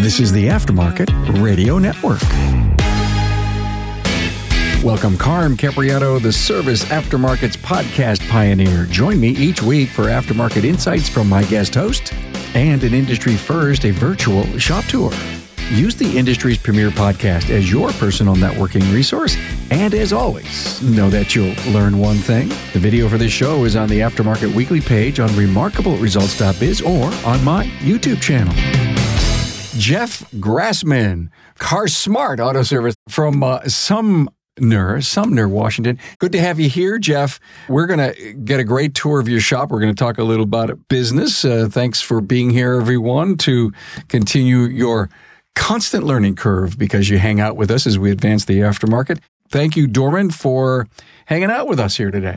This is the Aftermarket Radio Network. Welcome, Carm Capobianco, the Service Aftermarket's podcast pioneer. Join me each week for aftermarket insights from my guest host and an industry first, a virtual shop tour. Use the industry's premier podcast as your personal networking resource. And as always, know that you'll learn one thing. The video for this show is on the Aftermarket Weekly page on remarkableresults.biz or on my YouTube channel. Jeff Grassman, Car Smart Auto Service from uh, some Sumner, Sumner, Washington. Good to have you here, Jeff. We're going to get a great tour of your shop. We're going to talk a little about business. Uh, thanks for being here, everyone, to continue your constant learning curve because you hang out with us as we advance the aftermarket. Thank you, Dorman, for hanging out with us here today.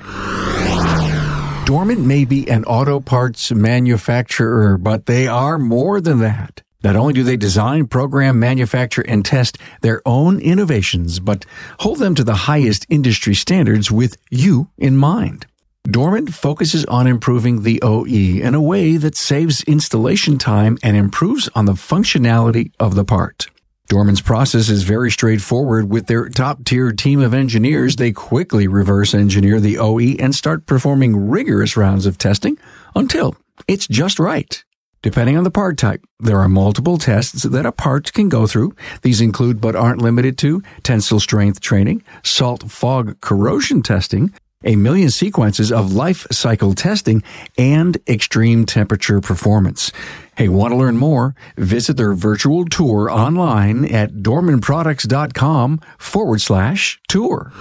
Dorman may be an auto parts manufacturer, but they are more than that. Not only do they design, program, manufacture, and test their own innovations, but hold them to the highest industry standards with you in mind. Dorman focuses on improving the OE in a way that saves installation time and improves on the functionality of the part. Dorman's process is very straightforward. With their top tier team of engineers, they quickly reverse engineer the OE and start performing rigorous rounds of testing until it's just right. Depending on the part type, there are multiple tests that a part can go through. These include, but aren't limited to, tensile strength training, salt fog corrosion testing, a million sequences of life cycle testing, and extreme temperature performance. Hey, want to learn more? Visit their virtual tour online at dormanproducts.com forward slash tour.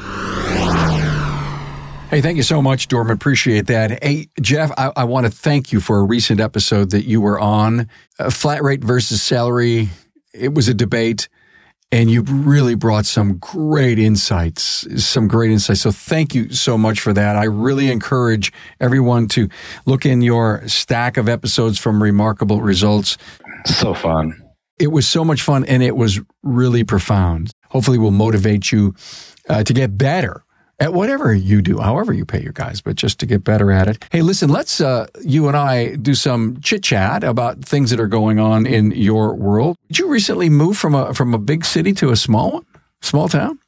Hey, thank you so much, Dorman. Appreciate that. Hey, Jeff, I, I want to thank you for a recent episode that you were on. Uh, flat rate versus salary. It was a debate, and you really brought some great insights, some great insights. So thank you so much for that. I really encourage everyone to look in your stack of episodes from Remarkable Results. So fun. It was so much fun, and it was really profound. Hopefully, will motivate you uh, to get better at whatever you do, however you pay your guys, but just to get better at it. Hey, listen, let's uh, you and I do some chit chat about things that are going on in your world. Did you recently move from a from a big city to a small one, small town?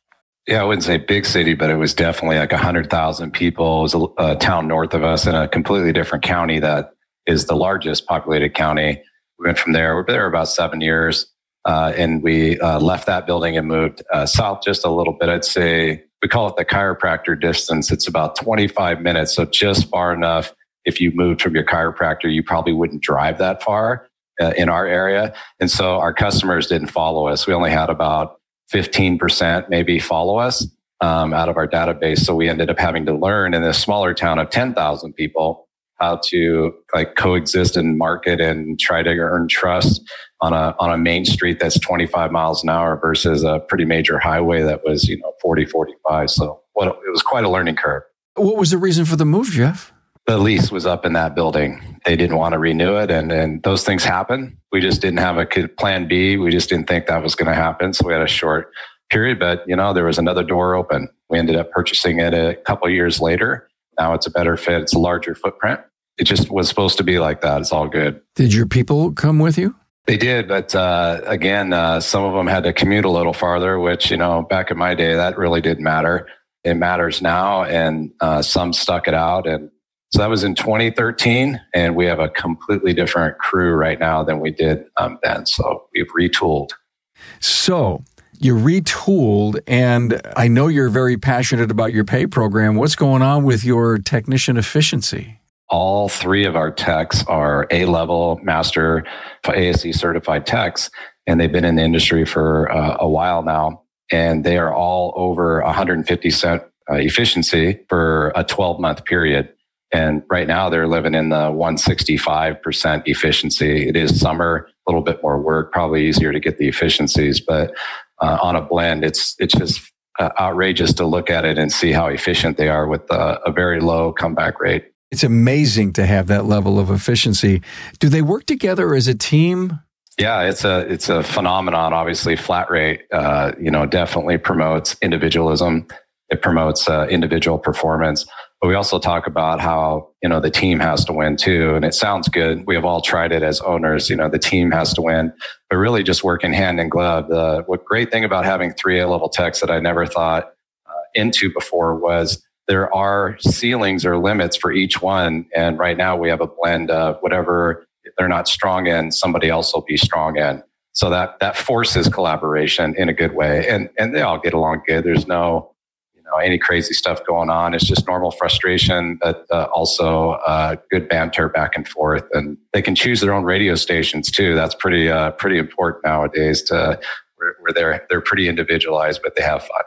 Yeah, I wouldn't say big city, but it was definitely like a hundred thousand people. It was a, a, town north of us in a completely different county that is the largest populated county. We went from there. We've been there about seven years. Uh, and we uh, left that building and moved uh, south just a little bit. I'd say we call it the chiropractor distance. It's about 25 minutes. So just far enough. If you moved from your chiropractor, you probably wouldn't drive that far uh, in our area. And so our customers didn't follow us. We only had about 15% maybe follow us um, out of our database. So we ended up having to learn in this smaller town of 10,000 people how to like coexist and market and try to earn trust on a on a main street that's 25 miles an hour versus a pretty major highway that was you know 40 45 so what it was quite a learning curve. What was the reason for the move jeff? The lease was up in that building. They didn't want to renew it and and those things happen. We just didn't have a plan b. We just didn't think that was going to happen so we had a short period. But you know there was another door open. We ended up purchasing it a couple years later. Now it's a better fit. It's a larger footprint. It just was supposed to be like that. It's all good. Did your people come with you they did, but uh, again, uh, some of them had to commute a little farther, which you know, back in my day, that really didn't matter. It matters now, and uh, some stuck it out, and so that was in 2013, and we have a completely different crew right now than we did um, then. So we've retooled. So you retooled, and I know you're very passionate about your pay program. What's going on with your technician efficiency? All three of our techs are A level master ASE certified techs, and they've been in the industry for uh, a while now. And they are all over 150 cent uh, efficiency for a 12 month period. And right now they're living in the 165% efficiency. It is summer, a little bit more work, probably easier to get the efficiencies, but uh, on a blend, it's, it's just uh, outrageous to look at it and see how efficient they are with uh, a very low comeback rate. It's amazing to have that level of efficiency. Do they work together as a team? Yeah, it's a it's a phenomenon. Obviously, flat rate, uh, you know, definitely promotes individualism. It promotes uh, individual performance. But we also talk about how, you know, the team has to win too. And it sounds good. We have all tried it as owners. You know, the team has to win, but really just working hand in glove. The what great thing about having three A level techs that I never thought uh, into before was there are ceilings or limits for each one. And right now we have a blend of whatever they're not strong in, somebody else will be strong in. So that, that forces collaboration in a good way. And, and they all get along good. There's no, you know, any crazy stuff going on. It's just normal frustration, but uh, also uh, good banter back and forth. And they can choose their own radio stations too. That's pretty, uh, pretty important nowadays to where, where they're, they're pretty individualized, but they have fun.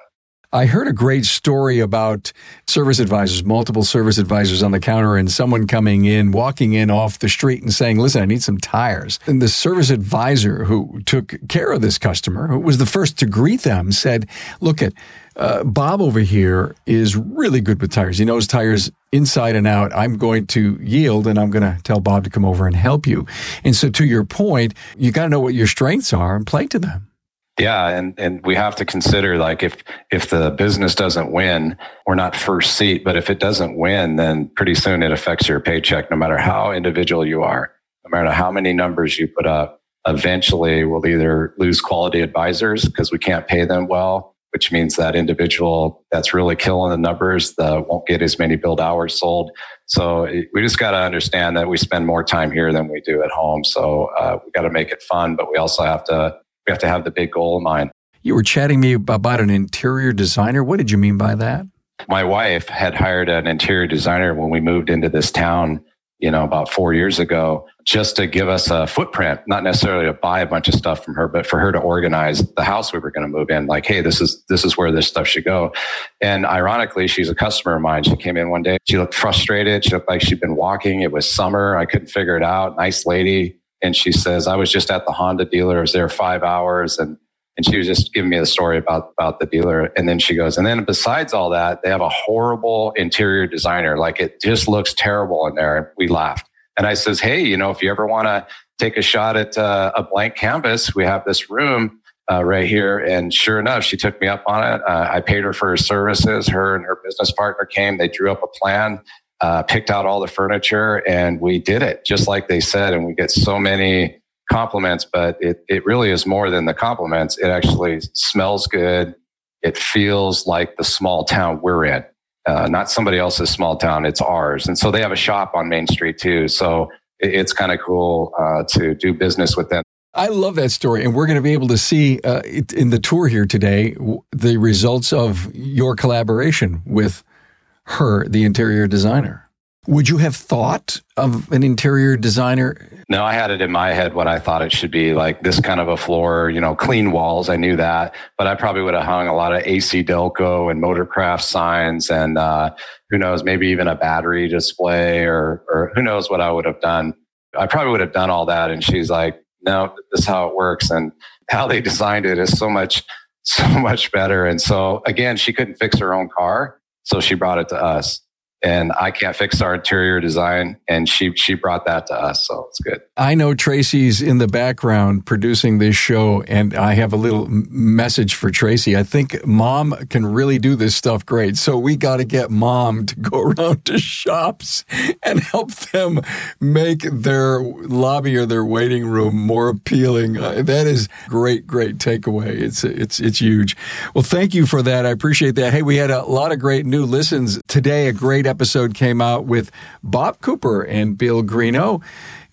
I heard a great story about service advisors, multiple service advisors on the counter, and someone coming in, walking in off the street and saying, Listen, I need some tires. And the service advisor who took care of this customer, who was the first to greet them, said, Look at uh, Bob over here is really good with tires. He knows tires inside and out. I'm going to yield and I'm going to tell Bob to come over and help you. And so, to your point, you got to know what your strengths are and play to them. Yeah, and and we have to consider like if if the business doesn't win, we're not first seat, but if it doesn't win, then pretty soon it affects your paycheck no matter how individual you are, no matter how many numbers you put up. Eventually, we'll either lose quality advisors because we can't pay them well, which means that individual that's really killing the numbers the, won't get as many billed hours sold. So we just got to understand that we spend more time here than we do at home. So uh, we got to make it fun, but we also have to we have to have the big goal in mind. You were chatting me about an interior designer. What did you mean by that? My wife had hired an interior designer when we moved into this town, you know, about four years ago, just to give us a footprint, not necessarily to buy a bunch of stuff from her, but for her to organize the house we were going to move in. Like, hey, this is this is where this stuff should go. And ironically, she's a customer of mine. She came in one day. She looked frustrated. She looked like she'd been walking. It was summer. I couldn't figure it out. Nice lady and she says, I was just at the Honda dealer. I was there five hours and, and she was just giving me the story about, about the dealer. And then she goes, and then besides all that, they have a horrible interior designer. Like it just looks terrible in there. We laughed. And I says, Hey, you know, if you ever want to take a shot at uh, a blank canvas, we have this room uh, right here. And sure enough, she took me up on it. Uh, I paid her for her services. Her and her business partner came. They drew up a plan uh, picked out all the furniture and we did it just like they said. And we get so many compliments, but it, it really is more than the compliments. It actually smells good. It feels like the small town we're in, uh, not somebody else's small town. It's ours. And so they have a shop on Main Street too. So it, it's kind of cool uh, to do business with them. I love that story. And we're going to be able to see uh, in the tour here today the results of your collaboration with her, the interior designer. Would you have thought of an interior designer? No, I had it in my head what I thought it should be like this kind of a floor, you know, clean walls. I knew that, but I probably would have hung a lot of AC Delco and Motorcraft signs and, uh, who knows, maybe even a battery display or, or who knows what I would have done. I probably would have done all that. And she's like, no, this is how it works. And how they designed it is so much, so much better. And so again, she couldn't fix her own car. So she brought it to us and I can't fix our interior design. And she she brought that to us, so it's good. I know Tracy's in the background producing this show, and I have a little message for Tracy. I think Mom can really do this stuff great, so we got to get Mom to go around to shops and help them make their lobby or their waiting room more appealing. Uh, that is great, great takeaway. It's it's it's huge. Well, thank you for that. I appreciate that. Hey, we had a lot of great new listens today. A great episode came out with Bob Cooper and Bill Greeno.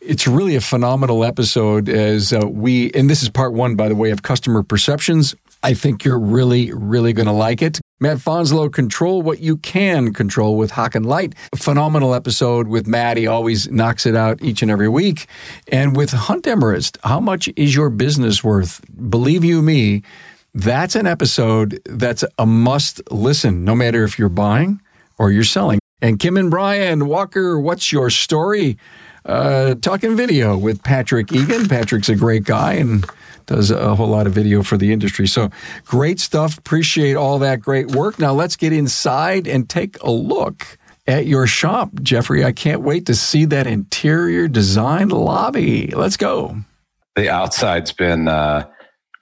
It's really a phenomenal episode as uh, we, and this is part one, by the way, of customer perceptions. I think you're really, really going to like it. Matt Fanslow, control what you can control with Hawk and Light. Phenomenal episode with Matt. He always knocks it out each and every week. And with Hunt Emerist, how much is your business worth? Believe you me, that's an episode that's a must listen, no matter if you're buying or you're selling. And Kim and Brian Walker, what's your story? Uh, talking video with Patrick Egan. Patrick's a great guy and does a whole lot of video for the industry. So great stuff. Appreciate all that great work. Now let's get inside and take a look at your shop, Jeffrey. I can't wait to see that interior design lobby. Let's go. The outside's been uh,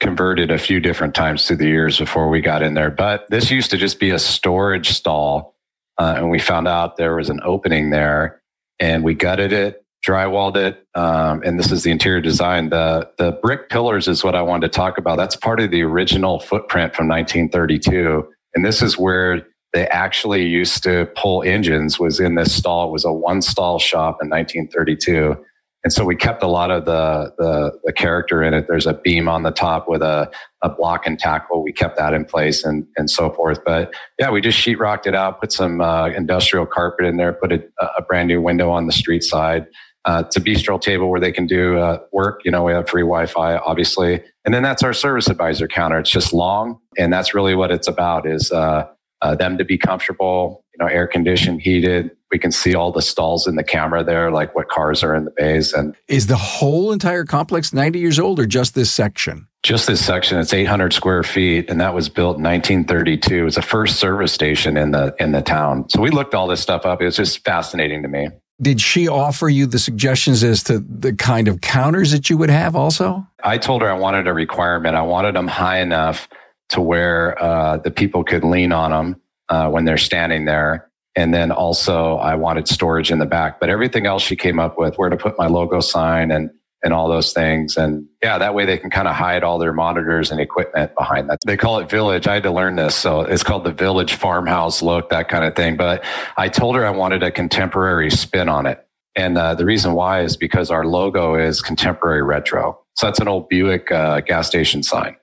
converted a few different times through the years before we got in there, but this used to just be a storage stall uh, and we found out there was an opening there, and we gutted it, drywalled it, um, and this is the interior design. The the brick pillars is what I wanted to talk about. That's part of the original footprint from 1932, and this is where they actually used to pull engines. Was in this stall. It was a one stall shop in 1932 and so we kept a lot of the, the, the character in it. There's a beam on the top with a, a block and tackle. We kept that in place and and so forth. But yeah, we just sheetrocked it out, put some uh, industrial carpet in there, put a, a, brand new window on the street side. Uh, it's a bistro table where they can do uh, work. You know, we have free Wi-Fi, obviously, and then that's our service advisor counter. It's just long, and that's really what it's about: is uh, uh, them to be comfortable, you know, air conditioned, heated. We can see all the stalls in the camera there, like what cars are in the bays. And is the whole entire complex 90 years old or just this section? Just this section. It's 800 square feet, and that was built in 1932. It was the first service station in the in the town. So we looked all this stuff up. It was just fascinating to me. Did she offer you the suggestions as to the kind of counters that you would have also? I told her I wanted a requirement. I wanted them high enough to where uh, the people could lean on them uh, when they're standing there. And then also, I wanted storage in the back. But everything else she came up with, where to put my logo sign and and all those things. And yeah, that way they can kind of hide all their monitors and equipment behind that. They call it village. I had to learn this. So it's called the village farmhouse look, that kind of thing. But I told her I wanted a contemporary spin on it. And uh, the reason why is because our logo is contemporary retro. So that's an old Buick uh, gas station sign.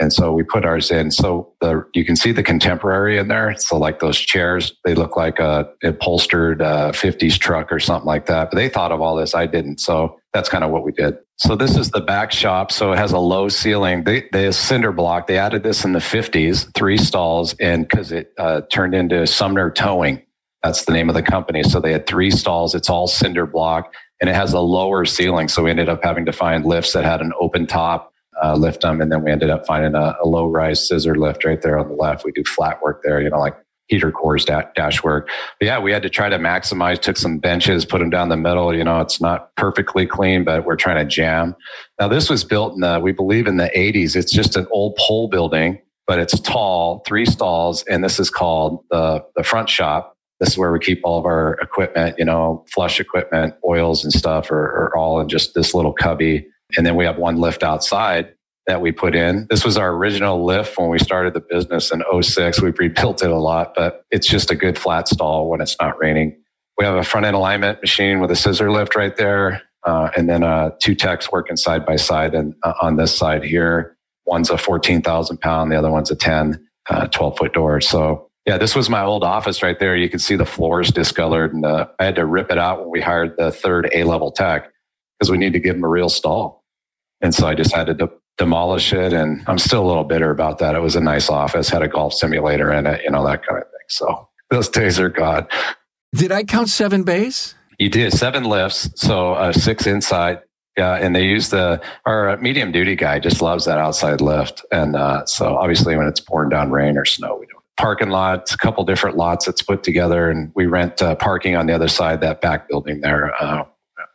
And so we put ours in. So the you can see the contemporary in there. So like those chairs, they look like a upholstered uh, 50s truck or something like that. But they thought of all this. I didn't. So that's kind of what we did. So this is the back shop. So it has a low ceiling. They, they cinder block. They added this in the 50s, three stalls, and because it uh, turned into Sumner Towing. That's the name of the company. So they had three stalls. It's all cinder block and it has a lower ceiling. So we ended up having to find lifts that had an open top uh, lift them. And then we ended up finding a, a, low rise scissor lift right there on the left. We do flat work there, you know, like heater cores, da- dash work. But yeah, we had to try to maximize, took some benches, put them down the middle. You know, it's not perfectly clean, but we're trying to jam. Now, this was built in the, we believe in the 80s. It's just an old pole building, but it's tall, three stalls. And this is called the, the front shop. This is where we keep all of our equipment, you know, flush equipment, oils and stuff are, are all in just this little cubby and then we have one lift outside that we put in. This was our original lift when we started the business in 06. We've rebuilt it a lot, but it's just a good flat stall when it's not raining. We have a front end alignment machine with a scissor lift right there. Uh, and then uh, two techs working side by side. And uh, on this side here, one's a 14,000 pound, the other one's a 10, uh, 12 foot door. So yeah, this was my old office right there. You can see the floors discolored and uh, I had to rip it out when we hired the third A level tech because we need to give them a real stall. And so I just had to de- demolish it. And I'm still a little bitter about that. It was a nice office, had a golf simulator in it, you know, that kind of thing. So those days are gone. Did I count seven bays? You did seven lifts. So uh, six inside. Yeah. And they use the, our medium duty guy just loves that outside lift. And uh, so obviously when it's pouring down rain or snow, we don't. Parking lots, a couple different lots that's put together, and we rent uh, parking on the other side, that back building there, uh,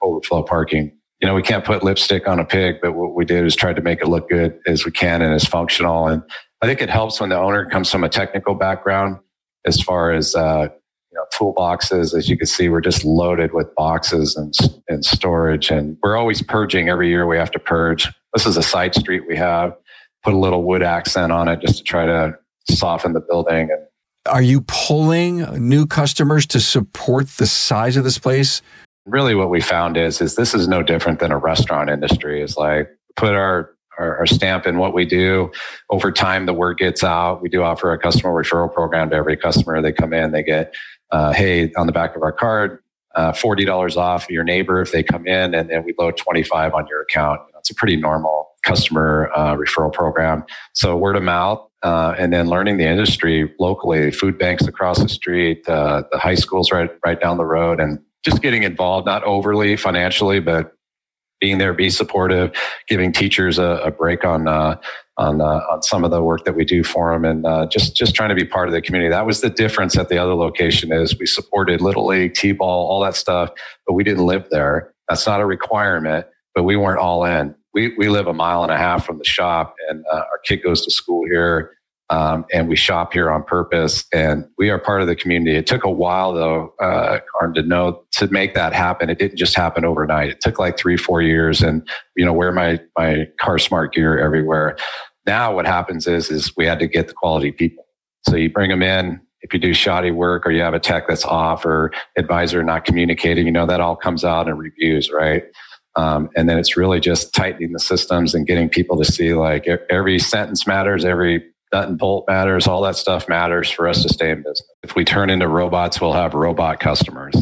overflow parking you know, we can't put lipstick on a pig, but what we did is try to make it look good as we can and as functional. And I think it helps when the owner comes from a technical background as far as, uh, you know, toolboxes. As you can see, we're just loaded with boxes and, and storage. And we're always purging every year. We have to purge. This is a side street we have. Put a little wood accent on it just to try to soften the building. Are you pulling new customers to support the size of this place? Really what we found is is this is no different than a restaurant industry. Is like put our, our, stamp in what we do. Over time the word gets out. We do offer a customer referral program to every customer. They come in they get uh, hey on the back of our card uh, $40 off your neighbor if they come in and then we load 25 on your account. It's a pretty normal customer uh, referral program. So word of mouth uh, and then learning the industry locally. Food banks across the street uh, the high schools right right down the road and just getting involved, not overly financially, but being there, be supportive, giving teachers a, a break on uh, on uh, on some of the work that we do for them, and uh, just just trying to be part of the community. That was the difference at the other location is we supported little league, t-ball, all that stuff, but we didn't live there. That's not a requirement, but we weren't all in. We we live a mile and a half from the shop, and uh, our kid goes to school here. Um, and we shop here on purpose and we are part of the community. It took a while though, uh, to know to make that happen. It didn't just happen overnight. It took like three, four years and, you know, wear my, my car smart gear everywhere. Now what happens is, is we had to get the quality people. So you bring them in. If you do shoddy work or you have a tech that's off or advisor not communicating, you know, that all comes out in reviews, right? Um, and then it's really just tightening the systems and getting people to see like every sentence matters, every nut and bolt matters, all that stuff matters for us to stay in business. If we turn into robots, we'll have robot customers.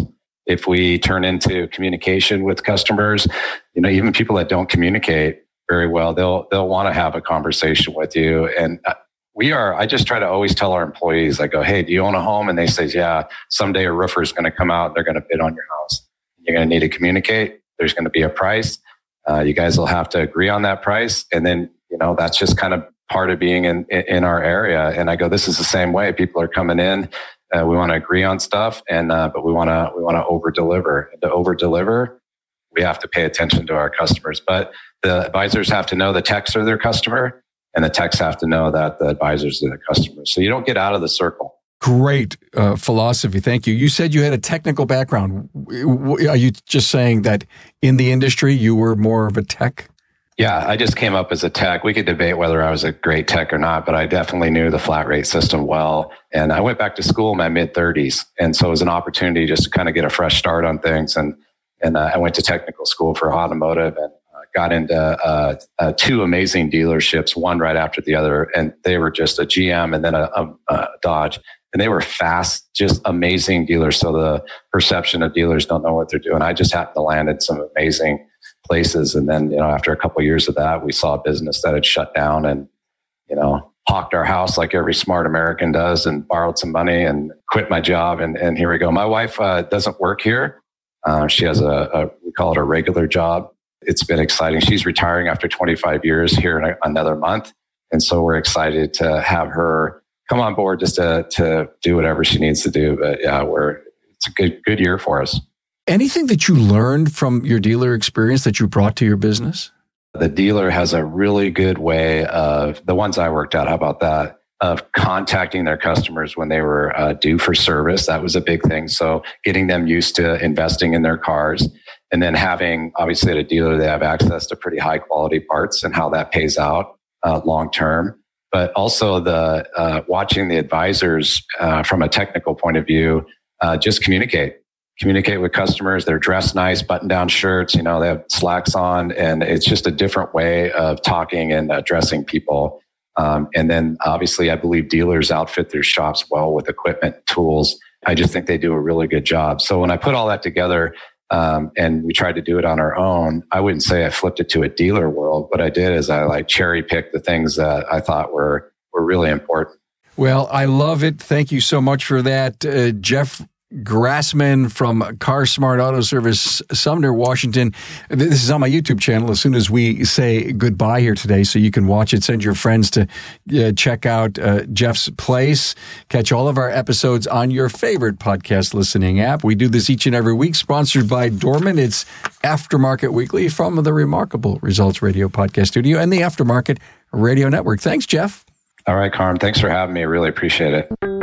If we turn into communication with customers, you know, even people that don't communicate very well, they'll they'll want to have a conversation with you. And uh, we are. I just try to always tell our employees, I go, "Hey, do you own a home?" And they say, "Yeah." Someday a roofer is going to come out. They're going to bid on your house. You're going to need to communicate. There's going to be a price. Uh, you guys will have to agree on that price, and then you know that's just kind of part of being in in our area. And I go, this is the same way. People are coming in. Uh, we want to agree on stuff, and uh, but we want to we want to over deliver. To over deliver, we have to pay attention to our customers. But the advisors have to know the techs are their customer, and the techs have to know that the advisors are their customers. So you don't get out of the circle. Great uh, philosophy. Thank you. You said you had a technical background. Are you just saying that in the industry you were more of a tech yeah, I just came up as a tech. We could debate whether I was a great tech or not, but I definitely knew the flat rate system well. And I went back to school in my mid 30s. And so it was an opportunity just to kind of get a fresh start on things. And, and uh, I went to technical school for automotive and uh, got into uh, uh, two amazing dealerships, one right after the other. And they were just a GM and then a, a, a Dodge. And they were fast, just amazing dealers. So the perception of dealers don't know what they're doing. I just happened to land in some amazing places. And then, you know, after a couple of years of that, we saw a business that had shut down and, you know, hawked our house like every smart American does and borrowed some money and quit my job. And, and here we go. My wife uh, doesn't work here. Uh, she has a, a, we call it a regular job. It's been exciting. She's retiring after 25 years here in a, another month. And so we're excited to have her come on board just to, to do whatever she needs to do. But yeah, we're, it's a good, good year for us. Anything that you learned from your dealer experience that you brought to your business? The dealer has a really good way of the ones I worked out. How about that? Of contacting their customers when they were uh, due for service. That was a big thing. So getting them used to investing in their cars and then having obviously at a dealer, they have access to pretty high quality parts and how that pays out uh, long term. But also the uh, watching the advisors uh, from a technical point of view, uh, just communicate communicate with customers. They're dressed nice, button down shirts, you know, they have slacks on, and it's just a different way of talking and addressing people. Um, and then obviously, I believe dealers outfit their shops well with equipment, tools. I just think they do a really good job. So when I put all that together, um, and we tried to do it on our own. I wouldn't say I flipped it to a dealer world. What I did is I like cherry picked the things that I thought were were really important. Well, I love it. Thank you so much for that, uh, Jeff Grassman from Car Smart Auto Service, Sumner, Washington. This is on my YouTube channel as soon as we say goodbye here today, so you can watch it. Send your friends to uh, check out uh, Jeff's place. Catch all of our episodes on your favorite podcast listening app. We do this each and every week, sponsored by Dorman. It's Aftermarket Weekly from the Remarkable Results Radio Podcast Studio and the Aftermarket Radio Network. Thanks, Jeff. All right, Carm. Thanks for having me. I really appreciate it.